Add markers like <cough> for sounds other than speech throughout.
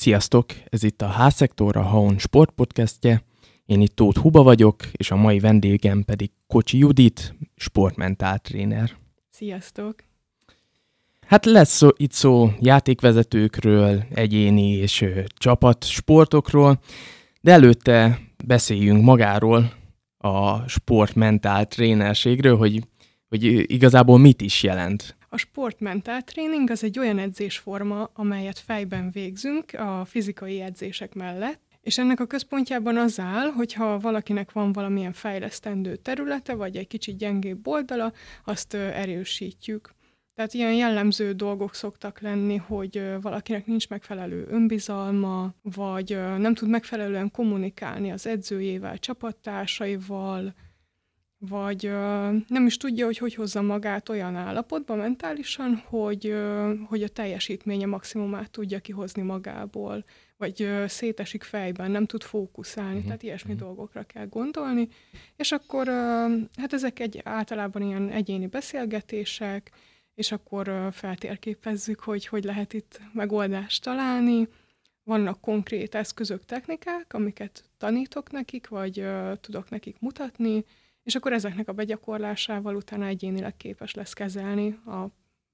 Sziasztok! Ez itt a H-szektor, a Haon Sport podcastje. Én itt Tóth Huba vagyok, és a mai vendégem pedig Kocsi Judit, sportmentál tréner. Sziasztok! Hát lesz szó, itt szó játékvezetőkről, egyéni és ö, csapat sportokról, de előtte beszéljünk magáról, a sportmentál trénerségről, hogy, hogy igazából mit is jelent. A sportmentál tréning az egy olyan edzésforma, amelyet fejben végzünk a fizikai edzések mellett, és ennek a központjában az áll, hogyha valakinek van valamilyen fejlesztendő területe, vagy egy kicsit gyengébb oldala, azt erősítjük. Tehát ilyen jellemző dolgok szoktak lenni, hogy valakinek nincs megfelelő önbizalma, vagy nem tud megfelelően kommunikálni az edzőjével, csapattársaival, vagy ö, nem is tudja, hogy hogy hozza magát olyan állapotba mentálisan, hogy, ö, hogy a teljesítménye maximumát tudja kihozni magából, vagy ö, szétesik fejben, nem tud fókuszálni, uh-huh. tehát ilyesmi uh-huh. dolgokra kell gondolni. És akkor ö, hát ezek egy általában ilyen egyéni beszélgetések, és akkor ö, feltérképezzük, hogy hogy lehet itt megoldást találni. Vannak konkrét eszközök, technikák, amiket tanítok nekik, vagy ö, tudok nekik mutatni, és akkor ezeknek a begyakorlásával utána egyénileg képes lesz kezelni a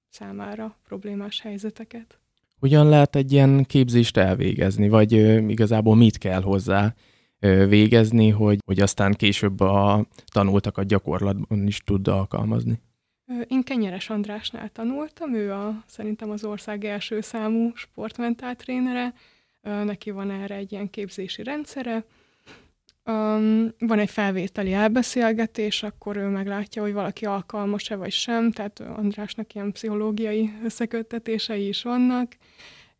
számára problémás helyzeteket. Hogyan lehet egy ilyen képzést elvégezni, vagy ö, igazából mit kell hozzá ö, végezni, hogy, hogy aztán később a tanultakat gyakorlatban is tud alkalmazni? Én Kenyeres Andrásnál tanultam, ő a, szerintem az ország első számú sportmentál trénere, neki van erre egy ilyen képzési rendszere, Um, van egy felvételi elbeszélgetés, akkor ő meglátja, hogy valaki alkalmas-e vagy sem, tehát Andrásnak ilyen pszichológiai összeköttetései is vannak,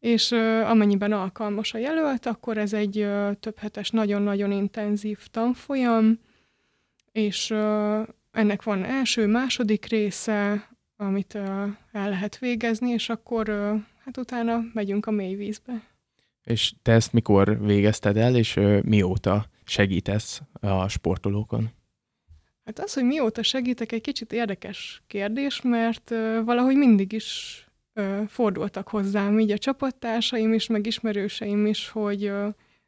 és ö, amennyiben alkalmas a jelölt, akkor ez egy ö, több nagyon-nagyon intenzív tanfolyam, és ö, ennek van első, második része, amit ö, el lehet végezni, és akkor ö, hát utána megyünk a mély vízbe. És te ezt mikor végezted el, és ö, mióta segítesz a sportolókon? Hát az, hogy mióta segítek, egy kicsit érdekes kérdés, mert valahogy mindig is fordultak hozzám, így a csapattársaim is, meg ismerőseim is, hogy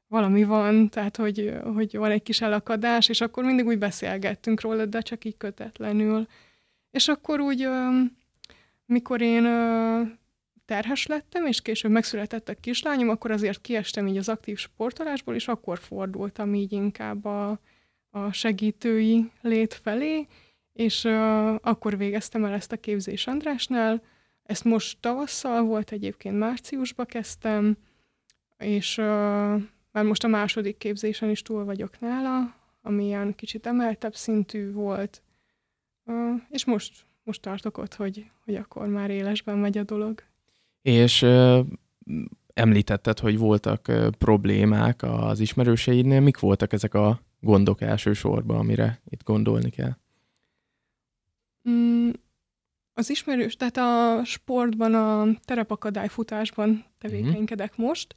valami van, tehát hogy, hogy van egy kis elakadás, és akkor mindig úgy beszélgettünk róla, de csak így kötetlenül. És akkor úgy, mikor én terhes lettem, és később megszületett a kislányom, akkor azért kiestem így az aktív sportolásból, és akkor fordultam így inkább a, a segítői lét felé, és uh, akkor végeztem el ezt a képzés Andrásnál. Ezt most tavasszal volt, egyébként márciusba kezdtem, és uh, már most a második képzésen is túl vagyok nála, ami ilyen kicsit emeltebb szintű volt, uh, és most, most tartok ott, hogy, hogy akkor már élesben megy a dolog. És említetted, hogy voltak problémák az ismerőseidnél. Mik voltak ezek a gondok elsősorban, amire itt gondolni kell? Mm, az ismerős, tehát a sportban, a terepakadályfutásban tevékenykedek most,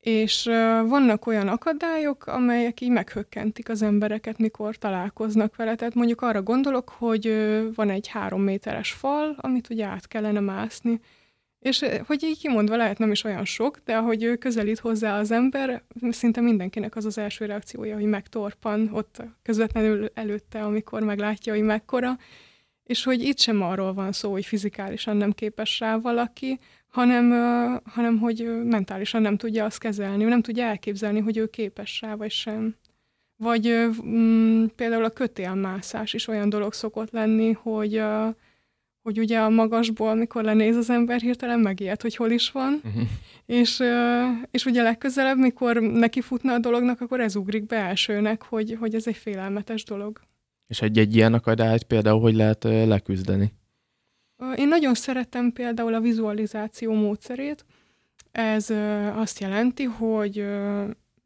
és vannak olyan akadályok, amelyek így meghökkentik az embereket, mikor találkoznak vele. Tehát mondjuk arra gondolok, hogy van egy három méteres fal, amit ugye át kellene mászni. És ö, hogy így kimondva lehet nem is olyan sok, de ahogy ő közelít hozzá az ember, szinte mindenkinek az az első reakciója, hogy megtorpan ott közvetlenül előtte, amikor meglátja, hogy mekkora. És hogy itt sem arról van szó, hogy fizikálisan nem képes rá valaki, hanem, hanem hogy mentálisan nem tudja azt kezelni, nem tudja elképzelni, hogy ő képes rá, vagy sem. Vagy mm, például a kötélmászás is olyan dolog szokott lenni, hogy, ö, hogy ugye a magasból, amikor lenéz az ember, hirtelen megijed, hogy hol is van, Uh-huh. és, és ugye legközelebb, mikor neki futna a dolognak, akkor ez ugrik be elsőnek, hogy, hogy ez egy félelmetes dolog. És egy-egy ilyen akadályt például hogy lehet leküzdeni? Én nagyon szeretem például a vizualizáció módszerét. Ez azt jelenti, hogy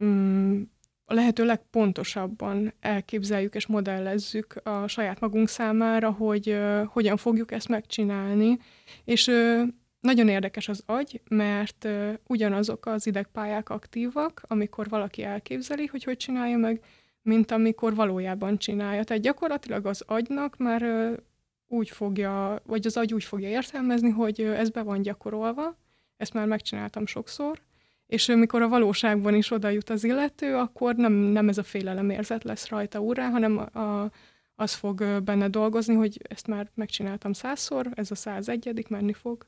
mm, a lehető legpontosabban elképzeljük és modellezzük a saját magunk számára, hogy ö, hogyan fogjuk ezt megcsinálni. És ö, nagyon érdekes az agy, mert ö, ugyanazok az idegpályák aktívak, amikor valaki elképzeli, hogy hogy csinálja meg, mint amikor valójában csinálja. Tehát gyakorlatilag az agynak már ö, úgy fogja, vagy az agy úgy fogja értelmezni, hogy ö, ez be van gyakorolva, ezt már megcsináltam sokszor, és mikor a valóságban is oda jut az illető, akkor nem, nem ez a félelemérzet lesz rajta úrá, hanem a, az fog benne dolgozni, hogy ezt már megcsináltam százszor, ez a száz egyedik, menni fog.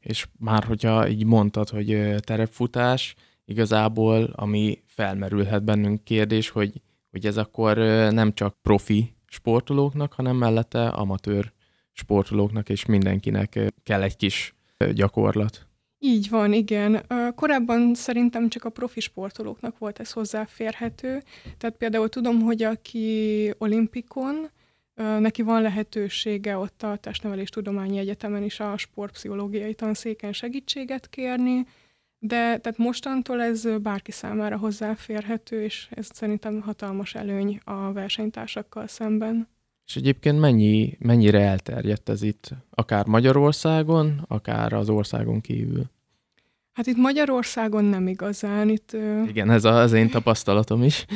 És már hogyha így mondtad, hogy terepfutás, igazából ami felmerülhet bennünk kérdés, hogy, hogy ez akkor nem csak profi sportolóknak, hanem mellette amatőr sportolóknak, és mindenkinek kell egy kis gyakorlat. Így van, igen. Korábban szerintem csak a profi sportolóknak volt ez hozzáférhető. Tehát például tudom, hogy aki olimpikon, neki van lehetősége ott a Testnevelés Tudományi Egyetemen is a sportpszichológiai tanszéken segítséget kérni, de tehát mostantól ez bárki számára hozzáférhető, és ez szerintem hatalmas előny a versenytársakkal szemben. És egyébként mennyi, mennyire elterjedt ez itt, akár Magyarországon, akár az országon kívül? Hát itt Magyarországon nem igazán. Itt, Igen, ez az én tapasztalatom is.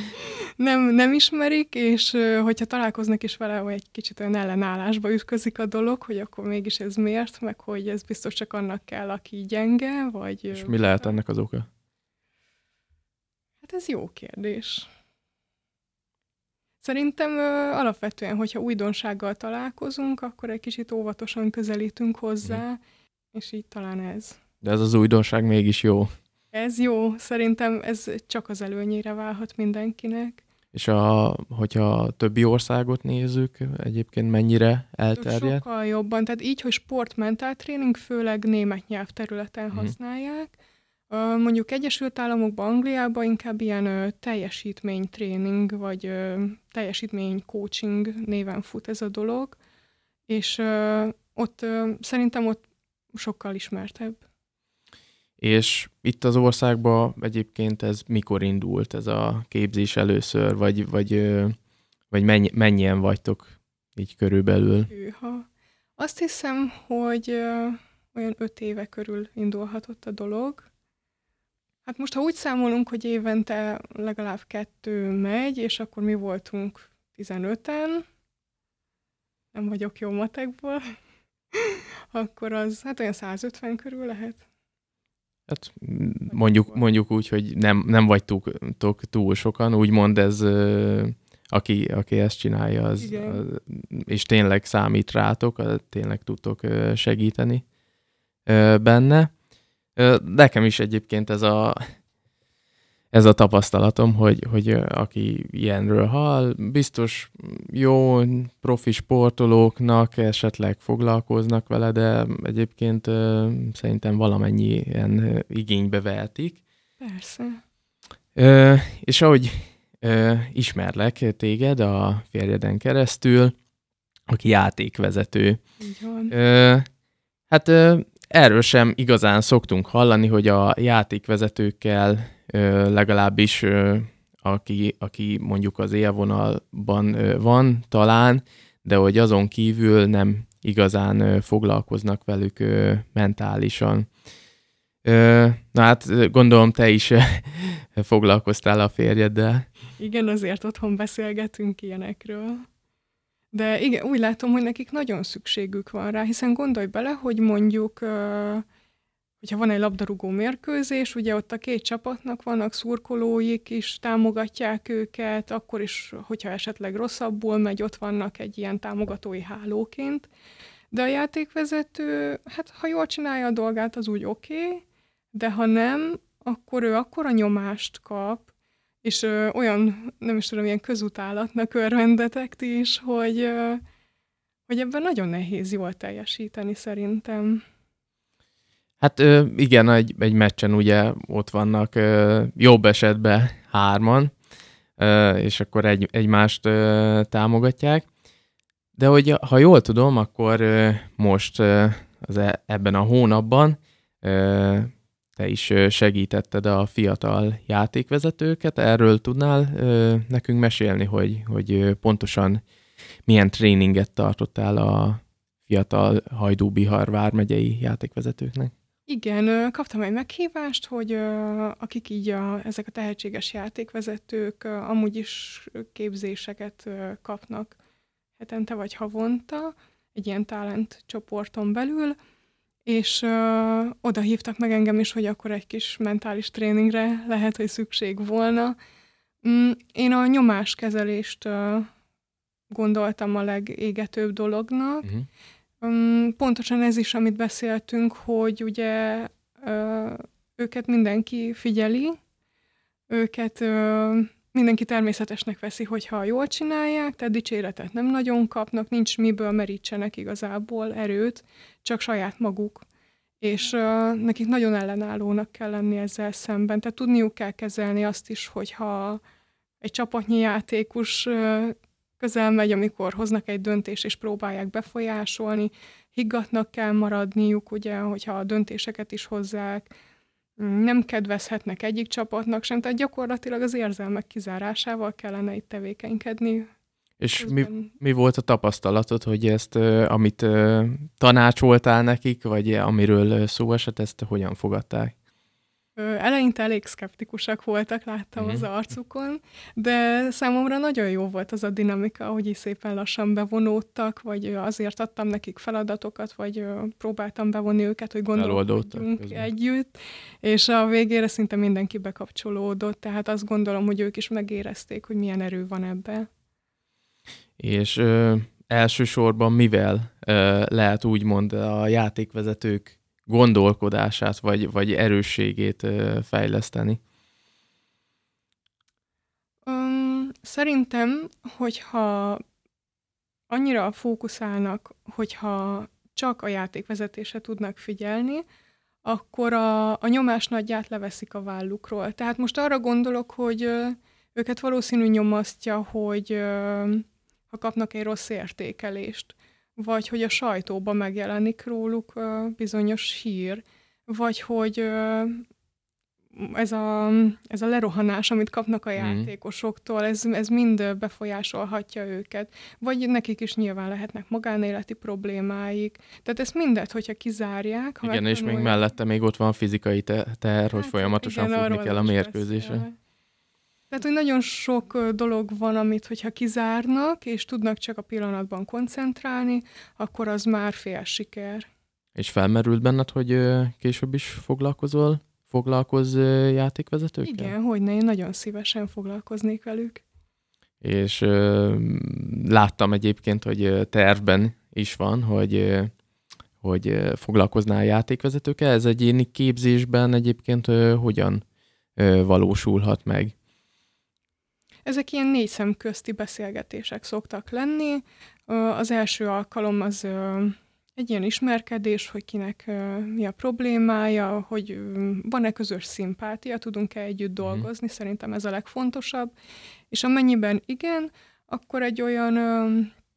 nem, nem ismerik, és hogyha találkoznak is vele, hogy egy kicsit olyan ellenállásba ütközik a dolog, hogy akkor mégis ez miért, meg hogy ez biztos csak annak kell, aki gyenge, vagy... És mi lehet ennek az oka? Hát ez jó kérdés. Szerintem ö, alapvetően, hogyha újdonsággal találkozunk, akkor egy kicsit óvatosan közelítünk hozzá, mm. és így talán ez. De ez az újdonság mégis jó. Ez jó, szerintem ez csak az előnyére válhat mindenkinek. És a, hogyha a többi országot nézzük, egyébként mennyire elterjedt? Sokkal jobban, tehát így, hogy sportmentál tréning, főleg német nyelvterületen mm. használják. Mondjuk Egyesült Államokban, Angliában inkább ilyen teljesítménytréning, vagy teljesítmény coaching néven fut ez a dolog, és ott szerintem ott sokkal ismertebb. És itt az országban egyébként ez mikor indult ez a képzés először, vagy, vagy, vagy mennyi, mennyien vagytok így körülbelül? Hűha. Azt hiszem, hogy olyan öt éve körül indulhatott a dolog. Hát most, ha úgy számolunk, hogy évente legalább kettő megy, és akkor mi voltunk 15-en, nem vagyok jó matekból, <laughs> akkor az hát olyan 150 körül lehet. Hát mondjuk, mondjuk úgy, hogy nem, nem vagytok túl sokan, úgymond ez, aki, aki ezt csinálja, az, az, és tényleg számít rátok, tényleg tudtok segíteni benne. Nekem is egyébként ez a, ez a tapasztalatom, hogy, hogy aki ilyenről hall, biztos jó profi sportolóknak esetleg foglalkoznak vele, de egyébként szerintem valamennyi ilyen igénybe vehetik. Persze. Ö, és ahogy ö, ismerlek téged a férjeden keresztül, aki játékvezető. Így van. Ö, hát ö, erről sem igazán szoktunk hallani, hogy a játékvezetőkkel legalábbis aki, aki mondjuk az élvonalban van talán, de hogy azon kívül nem igazán foglalkoznak velük mentálisan. Na hát gondolom te is <laughs> foglalkoztál a férjeddel. Igen, azért otthon beszélgetünk ilyenekről. De igen, úgy látom, hogy nekik nagyon szükségük van rá, hiszen gondolj bele, hogy mondjuk hogyha van egy labdarúgó mérkőzés, ugye ott a két csapatnak vannak szurkolóik is, támogatják őket, akkor is, hogyha esetleg rosszabbul megy, ott vannak egy ilyen támogatói hálóként. De a játékvezető, hát ha jól csinálja a dolgát, az úgy oké, okay, de ha nem, akkor ő akkora nyomást kap, és ö, olyan, nem is tudom, ilyen közutálatnak örvendetek ti is, hogy, ö, hogy ebben nagyon nehéz jól teljesíteni szerintem. Hát igen, egy, egy meccsen ugye ott vannak jobb esetben hárman, és akkor egy, egymást támogatják. De hogy ha jól tudom, akkor most az e, ebben a hónapban te is segítetted a fiatal játékvezetőket. Erről tudnál nekünk mesélni, hogy, hogy pontosan milyen tréninget tartottál a fiatal Hajdú-Bihar vármegyei játékvezetőknek? Igen, kaptam egy meghívást, hogy akik így a, ezek a tehetséges játékvezetők amúgy is képzéseket kapnak hetente vagy havonta, egy ilyen talent csoporton belül, és ö, oda hívtak meg engem is, hogy akkor egy kis mentális tréningre lehet, hogy szükség volna. Mm, én a nyomáskezelést gondoltam a legégetőbb dolognak. Uh-huh. Pontosan ez is, amit beszéltünk, hogy ugye őket mindenki figyeli, őket mindenki természetesnek veszi, hogyha jól csinálják, tehát dicséretet nem nagyon kapnak, nincs miből merítsenek igazából erőt, csak saját maguk. És nekik nagyon ellenállónak kell lenni ezzel szemben. Tehát tudniuk kell kezelni azt is, hogyha egy csapatnyi játékos közel megy, amikor hoznak egy döntést és próbálják befolyásolni, higgatnak kell maradniuk, ugye, hogyha a döntéseket is hozzák, nem kedvezhetnek egyik csapatnak sem, tehát gyakorlatilag az érzelmek kizárásával kellene itt tevékenykedni. És mi, mi volt a tapasztalatod, hogy ezt, amit tanácsoltál nekik, vagy amiről szó esett, ezt hogyan fogadták? Eleinte elég szkeptikusak voltak, láttam mm-hmm. az arcukon, de számomra nagyon jó volt az a dinamika, hogy is szépen lassan bevonódtak, vagy azért adtam nekik feladatokat, vagy próbáltam bevonni őket, hogy gondolkodjunk együtt, és a végére szinte mindenki bekapcsolódott, tehát azt gondolom, hogy ők is megérezték, hogy milyen erő van ebbe. És ö, elsősorban mivel ö, lehet úgymond a játékvezetők gondolkodását vagy, vagy erősségét fejleszteni? Um, szerintem, hogyha annyira fókuszálnak, hogyha csak a játékvezetése tudnak figyelni, akkor a, a nyomás nagyját leveszik a vállukról. Tehát most arra gondolok, hogy őket valószínű nyomasztja, hogy ha kapnak egy rossz értékelést, vagy hogy a sajtóban megjelenik róluk uh, bizonyos hír, vagy hogy uh, ez a, ez a lerohanás, amit kapnak a mhm. játékosoktól, ez, ez mind befolyásolhatja őket. Vagy nekik is nyilván lehetnek magánéleti problémáik. Tehát ezt mindet, hogyha kizárják. Ha igen, és még mellette még ott van fizikai teher, hát, hogy folyamatosan igen, futni kell a mérkőzésre. Beszél. Tehát, hogy nagyon sok dolog van, amit, hogyha kizárnak, és tudnak csak a pillanatban koncentrálni, akkor az már fél siker. És felmerült benned, hogy később is foglalkozol, foglalkoz játékvezetőkkel? Igen, hogy ne, én nagyon szívesen foglalkoznék velük. És láttam egyébként, hogy tervben is van, hogy hogy foglalkoznál játékvezetőkkel. Ez egyéni képzésben egyébként hogyan valósulhat meg? Ezek ilyen négy szem közti beszélgetések szoktak lenni. Az első alkalom az egy ilyen ismerkedés, hogy kinek mi a problémája, hogy van-e közös szimpátia, tudunk-e együtt mhm. dolgozni, szerintem ez a legfontosabb. És amennyiben igen, akkor egy olyan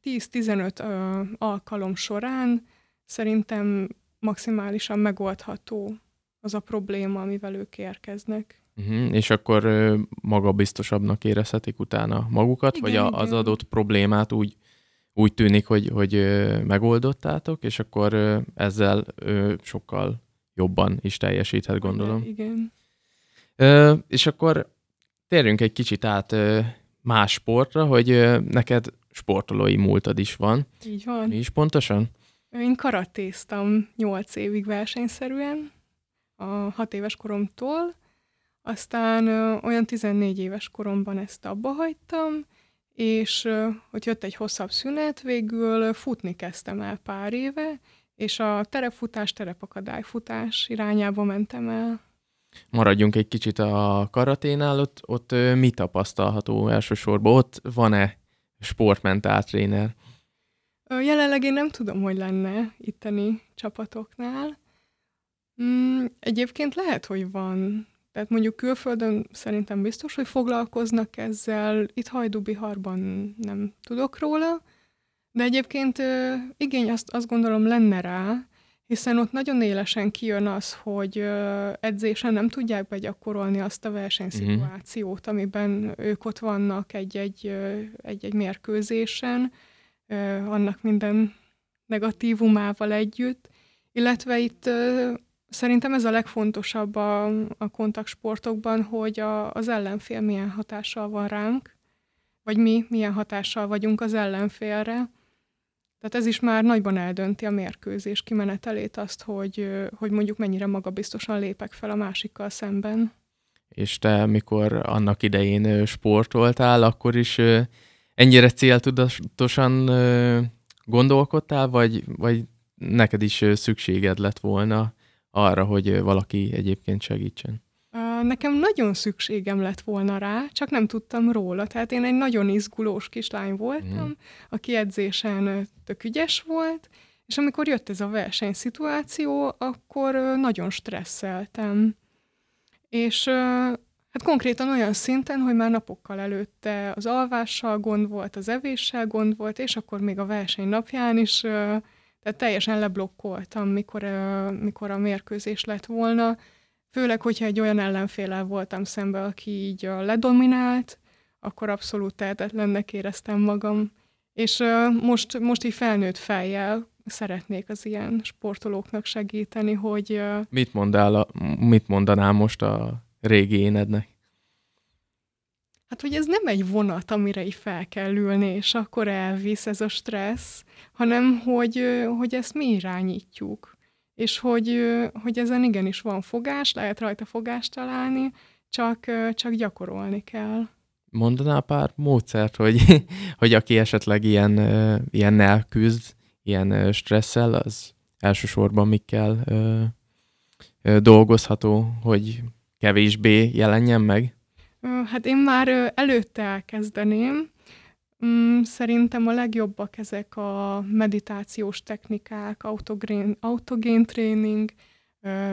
10-15 alkalom során szerintem maximálisan megoldható az a probléma, amivel ők érkeznek. Uh-huh. És akkor magabiztosabbnak érezhetik utána magukat, igen, vagy a, az adott problémát úgy, úgy tűnik, hogy, hogy megoldottátok, és akkor ezzel sokkal jobban is teljesíthet, gondolom. Igen. igen. És akkor térjünk egy kicsit át más sportra, hogy neked sportolói múltad is van. Így van. Mi is pontosan? Én karatéztam 8 évig versenyszerűen, a 6 éves koromtól, aztán ö, olyan 14 éves koromban ezt abba hagytam, és ö, hogy jött egy hosszabb szünet, végül futni kezdtem el pár éve, és a terepfutás, terepakadályfutás irányába mentem el. Maradjunk egy kicsit a karaténál, ott, ott mi tapasztalható elsősorban? Ott van-e sportmentáltréner? Jelenleg én nem tudom, hogy lenne itteni csapatoknál. Mm, egyébként lehet, hogy van tehát mondjuk külföldön szerintem biztos, hogy foglalkoznak ezzel, itt Hajdúbiharban nem tudok róla, de egyébként igény azt, azt gondolom lenne rá, hiszen ott nagyon élesen kijön az, hogy edzésen nem tudják begyakorolni azt a versenyszituációt, mhm. amiben ők ott vannak egy-egy, egy-egy mérkőzésen, annak minden negatívumával együtt, illetve itt Szerintem ez a legfontosabb a, a kontaktsportokban, hogy a, az ellenfél milyen hatással van ránk, vagy mi milyen hatással vagyunk az ellenfélre. Tehát ez is már nagyban eldönti a mérkőzés kimenetelét azt, hogy, hogy mondjuk mennyire magabiztosan lépek fel a másikkal szemben. És te, mikor annak idején sportoltál, akkor is ennyire céltudatosan gondolkodtál, vagy, vagy neked is szükséged lett volna arra, hogy valaki egyébként segítsen? Nekem nagyon szükségem lett volna rá, csak nem tudtam róla. Tehát én egy nagyon izgulós kislány voltam, mm. aki edzésen tök ügyes volt, és amikor jött ez a versenyszituáció, akkor nagyon stresszeltem. És hát konkrétan olyan szinten, hogy már napokkal előtte az alvással gond volt, az evéssel gond volt, és akkor még a verseny napján is tehát teljesen leblokkoltam, mikor, mikor a mérkőzés lett volna, Főleg, hogyha egy olyan ellenfélel voltam szembe, aki így ledominált, akkor abszolút tehetetlennek éreztem magam. És most, most így felnőtt fejjel szeretnék az ilyen sportolóknak segíteni, hogy... Mit, mondál a, mit mondanál most a régi énednek? Hát, hogy ez nem egy vonat, amire így fel kell ülni, és akkor elvisz ez a stressz, hanem hogy, hogy ezt mi irányítjuk és hogy, hogy ezen igenis van fogás, lehet rajta fogást találni, csak, csak gyakorolni kell. Mondanál pár módszert, hogy, <laughs> hogy aki esetleg ilyen, ilyennel küzd, ilyen stresszel, az elsősorban mikkel dolgozható, hogy kevésbé jelenjen meg? Hát én már előtte elkezdeném, Mm, szerintem a legjobbak ezek a meditációs technikák, autogén, autogén tréning,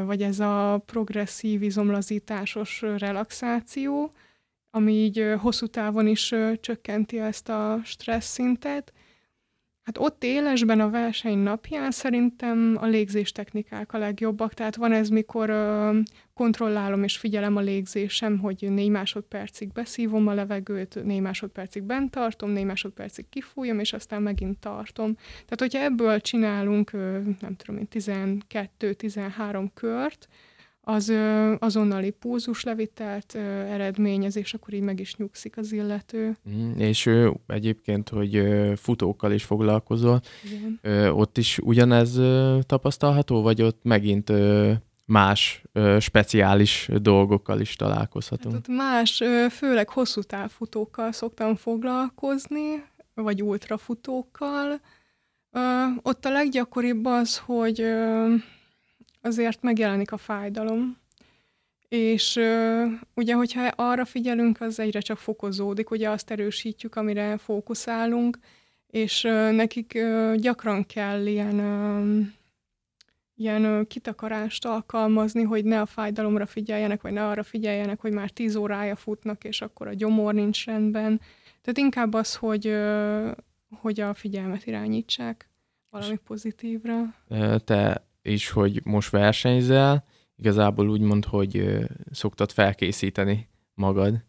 vagy ez a progresszív izomlazításos relaxáció, ami így hosszú távon is csökkenti ezt a stressz szintet, Hát ott élesben a verseny napján szerintem a légzés technikák a legjobbak. Tehát van ez, mikor kontrollálom és figyelem a légzésem, hogy négy másodpercig beszívom a levegőt, négy másodpercig bent tartom, négy másodpercig kifújom, és aztán megint tartom. Tehát, hogyha ebből csinálunk, nem tudom én, 12-13 kört, az azonnali pulzuslevitelt eredményez, és akkor így meg is nyugszik az illető. Mm, és egyébként, hogy futókkal is foglalkozol, Igen. Ott is ugyanez tapasztalható, vagy ott megint más ö, speciális dolgokkal is találkozhatunk? Hát ott más, ö, főleg hosszú távfutókkal szoktam foglalkozni, vagy ultrafutókkal. Ö, ott a leggyakoribb az, hogy ö, azért megjelenik a fájdalom. És uh, ugye, hogyha arra figyelünk, az egyre csak fokozódik, ugye azt erősítjük, amire fókuszálunk, és uh, nekik uh, gyakran kell ilyen, ilyen uh, kitakarást alkalmazni, hogy ne a fájdalomra figyeljenek, vagy ne arra figyeljenek, hogy már tíz órája futnak, és akkor a gyomor nincs rendben. Tehát inkább az, hogy, hogy a figyelmet irányítsák valami pozitívra. Te is, hogy most versenyzel, igazából úgy mond, hogy szoktad felkészíteni magad.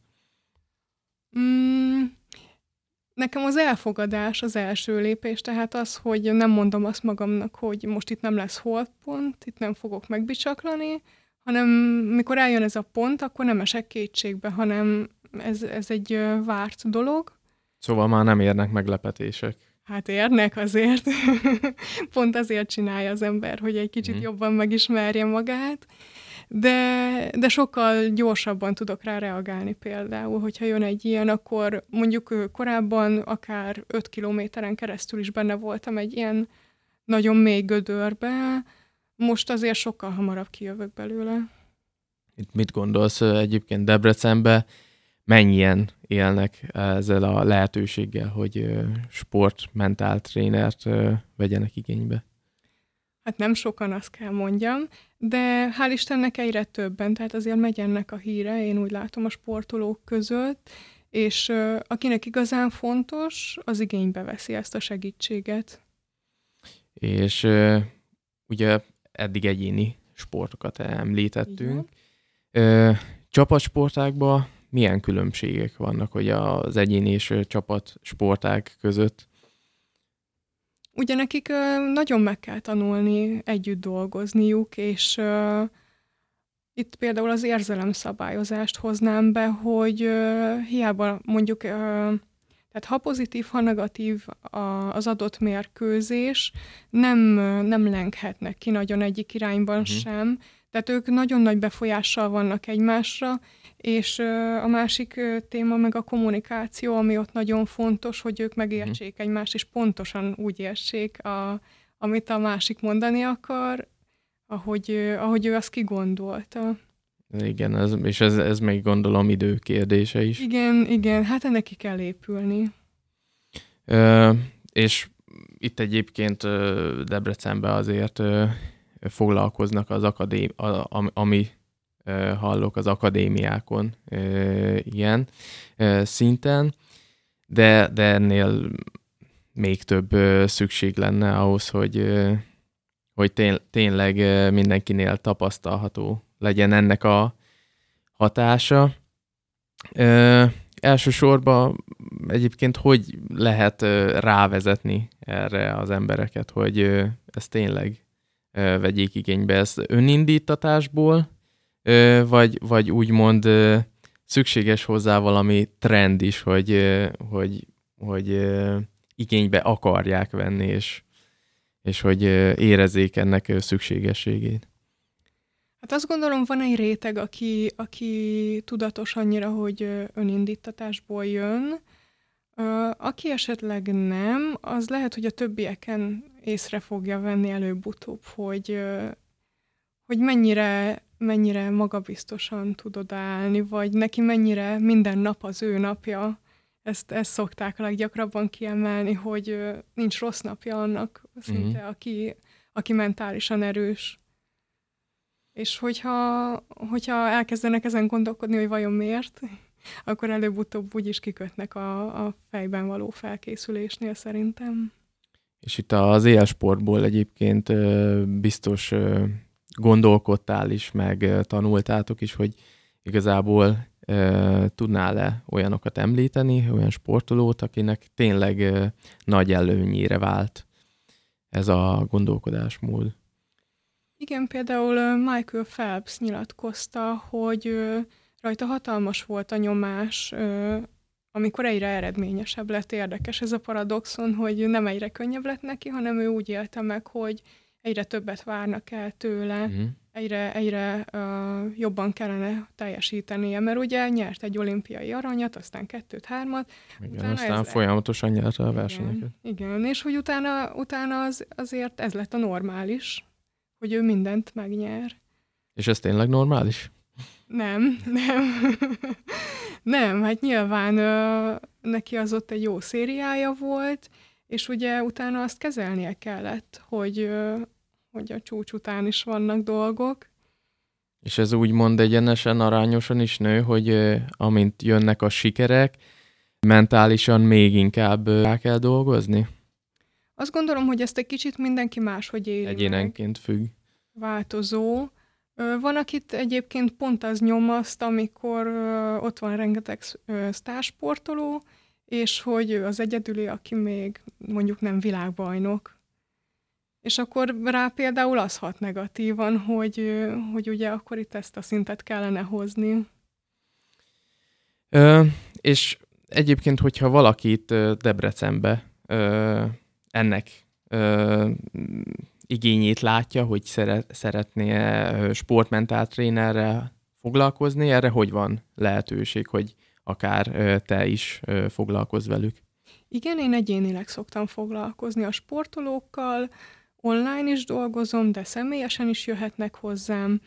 Mm, nekem az elfogadás az első lépés, tehát az, hogy nem mondom azt magamnak, hogy most itt nem lesz holdpont, itt nem fogok megbicsaklani, hanem mikor eljön ez a pont, akkor nem esek kétségbe, hanem ez, ez egy várt dolog. Szóval már nem érnek meglepetések. Hát érnek azért. <laughs> Pont azért csinálja az ember, hogy egy kicsit mm. jobban megismerje magát. De, de sokkal gyorsabban tudok rá reagálni például, hogyha jön egy ilyen, akkor mondjuk korábban akár 5 kilométeren keresztül is benne voltam egy ilyen nagyon mély gödörbe, most azért sokkal hamarabb kijövök belőle. Itt mit gondolsz egyébként Debrecenbe? mennyien élnek ezzel a lehetőséggel, hogy sportmentál trénert vegyenek igénybe? Hát nem sokan, azt kell mondjam, de hál' Istennek egyre többen, tehát azért megy ennek a híre, én úgy látom a sportolók között, és akinek igazán fontos, az igénybe veszi ezt a segítséget. És ugye eddig egyéni sportokat említettünk. Igen. Csapatsportákban milyen különbségek vannak hogy az egyéni és csapat sportág között? Ugye nekik nagyon meg kell tanulni együtt dolgozniuk, és itt például az érzelemszabályozást hoznám be, hogy hiába mondjuk Tehát ha pozitív, ha negatív az adott mérkőzés, nem, nem lenghetnek ki nagyon egyik irányban uh-huh. sem. Tehát ők nagyon nagy befolyással vannak egymásra, és a másik téma meg a kommunikáció, ami ott nagyon fontos, hogy ők megértsék uh-huh. egymást, és pontosan úgy értsék, a, amit a másik mondani akar, ahogy, ahogy ő azt kigondolta. Igen, ez, és ez, ez még gondolom idő kérdése is. Igen, igen, hát ennek ki kell épülni. Ö, és itt egyébként Debrecenben azért foglalkoznak az akadémi, ami hallok az akadémiákon ilyen szinten, de, de ennél még több szükség lenne ahhoz, hogy, hogy tényleg mindenkinél tapasztalható legyen ennek a hatása. Ö, elsősorban egyébként hogy lehet rávezetni erre az embereket, hogy ez tényleg vegyék igénybe ezt önindítatásból, vagy, vagy úgymond szükséges hozzá valami trend is, hogy, hogy, hogy igénybe akarják venni, és, és hogy érezzék ennek szükségességét. Hát azt gondolom, van egy réteg, aki, aki tudatos annyira, hogy önindítatásból jön. Aki esetleg nem, az lehet, hogy a többieken észre fogja venni előbb-utóbb, hogy, hogy mennyire, mennyire magabiztosan tud odaállni, vagy neki mennyire minden nap az ő napja. Ezt, ezt szokták a leggyakrabban kiemelni, hogy nincs rossz napja annak szinte, mm-hmm. aki, aki mentálisan erős. És hogyha, hogyha elkezdenek ezen gondolkodni, hogy vajon miért, akkor előbb-utóbb úgyis kikötnek a, a fejben való felkészülésnél szerintem. És itt az élsportból egyébként biztos gondolkodtál is, meg tanultátok is, hogy igazából tudnál-e olyanokat említeni, olyan sportolót, akinek tényleg nagy előnyére vált ez a gondolkodásmód? Igen, például Michael Phelps nyilatkozta, hogy rajta hatalmas volt a nyomás, amikor egyre eredményesebb lett. Érdekes ez a paradoxon, hogy nem egyre könnyebb lett neki, hanem ő úgy élte meg, hogy egyre többet várnak el tőle, uh-huh. egyre, egyre uh, jobban kellene teljesítenie, mert ugye nyert egy olimpiai aranyat, aztán kettőt, hármat. Igen, aztán folyamatosan nyerte a versenyeket. Igen, igen, és hogy utána, utána az, azért ez lett a normális, hogy ő mindent megnyer. És ez tényleg normális? Nem, <laughs> nem. Nem, hát nyilván ö, neki az ott egy jó szériája volt, és ugye utána azt kezelnie kellett, hogy, ö, hogy a csúcs után is vannak dolgok. És ez úgy mond egyenesen, arányosan is nő, hogy ö, amint jönnek a sikerek, mentálisan még inkább rá kell dolgozni? Azt gondolom, hogy ezt egy kicsit mindenki máshogy éli Egyénenként meg. függ. Változó. Van, akit egyébként pont az nyomaszt, amikor ott van rengeteg sztársportoló, és hogy ő az egyedüli, aki még mondjuk nem világbajnok. És akkor rá például az hat negatívan, hogy, hogy ugye akkor itt ezt a szintet kellene hozni. Ö, és egyébként, hogyha valakit Debrecenbe ö, ennek ö, igényét látja, hogy szeret, szeretné sportmentál trénerrel foglalkozni, erre hogy van lehetőség, hogy akár te is foglalkozz velük? Igen, én egyénileg szoktam foglalkozni a sportolókkal, online is dolgozom, de személyesen is jöhetnek hozzám.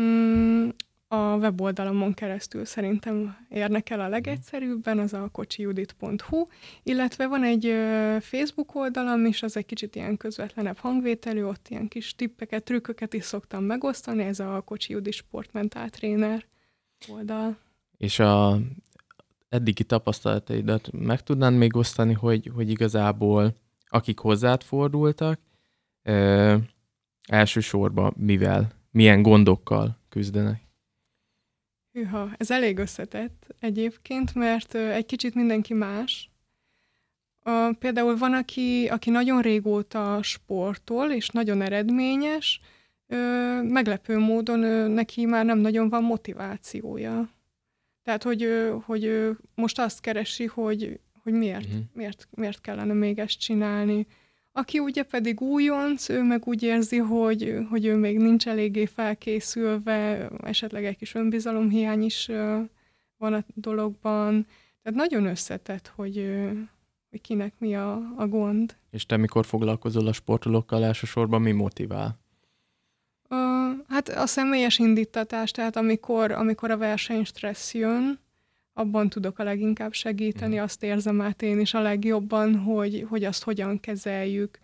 Mm, a weboldalamon keresztül szerintem érnek el a legegyszerűbben, az a kocsijudit.hu, illetve van egy Facebook oldalam is, az egy kicsit ilyen közvetlenebb hangvételű, ott ilyen kis tippeket, trükköket is szoktam megosztani, ez a Kocsi Judit Sportmentál Tréner oldal. És a eddigi tapasztalataidat meg tudnád még osztani, hogy, hogy igazából akik hozzád fordultak, ö, elsősorban mivel, milyen gondokkal küzdenek? Hűha, ez elég összetett egyébként, mert egy kicsit mindenki más. Például van, aki, aki nagyon régóta sportol, és nagyon eredményes, meglepő módon neki már nem nagyon van motivációja. Tehát, hogy, hogy most azt keresi, hogy, hogy miért, uh-huh. miért, miért kellene még ezt csinálni. Aki ugye pedig újonc, ő meg úgy érzi, hogy, hogy ő még nincs eléggé felkészülve, esetleg egy kis önbizalomhiány is van a dologban. Tehát nagyon összetett, hogy, hogy kinek mi a, a gond. És te mikor foglalkozol a sportolókkal elsősorban, mi motivál? Uh, hát a személyes indítatás, tehát amikor, amikor a verseny stressz jön, abban tudok a leginkább segíteni, azt érzem át én is a legjobban, hogy, hogy azt hogyan kezeljük.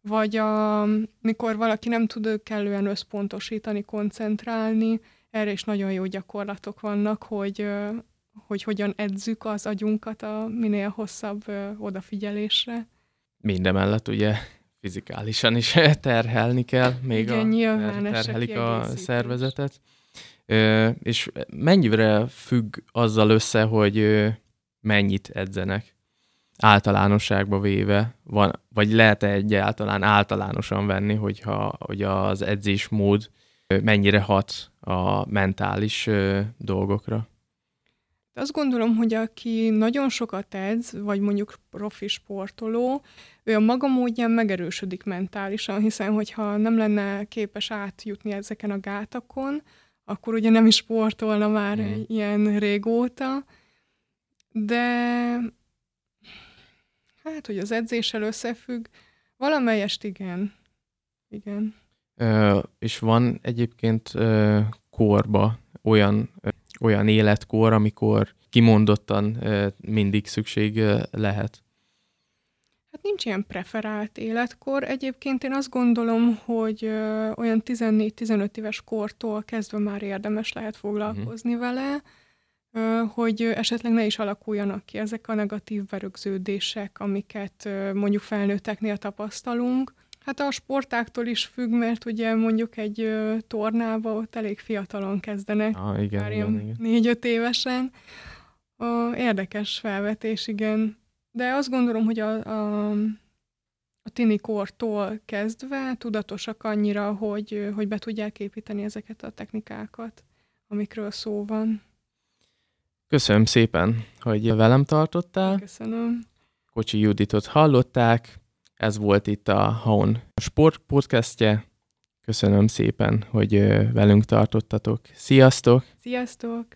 Vagy a, mikor valaki nem tud kellően összpontosítani, koncentrálni, erre is nagyon jó gyakorlatok vannak, hogy, hogy hogyan edzük az agyunkat a minél hosszabb odafigyelésre. Mindemellett ugye fizikálisan is <laughs> terhelni kell, még Igen, a, terhelik a szervezetet. És mennyire függ azzal össze, hogy mennyit edzenek általánosságba véve, van, vagy lehet-e egyáltalán általánosan venni, hogyha hogy az edzésmód mennyire hat a mentális dolgokra? Azt gondolom, hogy aki nagyon sokat edz, vagy mondjuk profi sportoló, ő a maga módján megerősödik mentálisan, hiszen hogyha nem lenne képes átjutni ezeken a gátakon, akkor ugye nem is sportolna már mm. ilyen régóta, de hát, hogy az edzéssel összefügg, valamelyest igen. Igen. Ö, és van egyébként ö, korba olyan, ö, olyan életkor, amikor kimondottan ö, mindig szükség ö, lehet? Hát nincs ilyen preferált életkor. Egyébként én azt gondolom, hogy ö, olyan 14-15 éves kortól kezdve már érdemes lehet foglalkozni uh-huh. vele, ö, hogy esetleg ne is alakuljanak ki ezek a negatív berögződések, amiket ö, mondjuk felnőtteknél tapasztalunk. Hát a sportáktól is függ, mert ugye mondjuk egy ö, tornába ott elég fiatalon kezdenek, ah, igen, már igen, igen. négy-öt évesen. Ö, érdekes felvetés, igen. De azt gondolom, hogy a, a, a tinikortól kezdve tudatosak annyira, hogy, hogy be tudják építeni ezeket a technikákat, amikről szó van. Köszönöm szépen, hogy velem tartottál. Köszönöm. Kocsi Juditot hallották, ez volt itt a Haun Sport podcastje. Köszönöm szépen, hogy velünk tartottatok. Sziasztok! Sziasztok!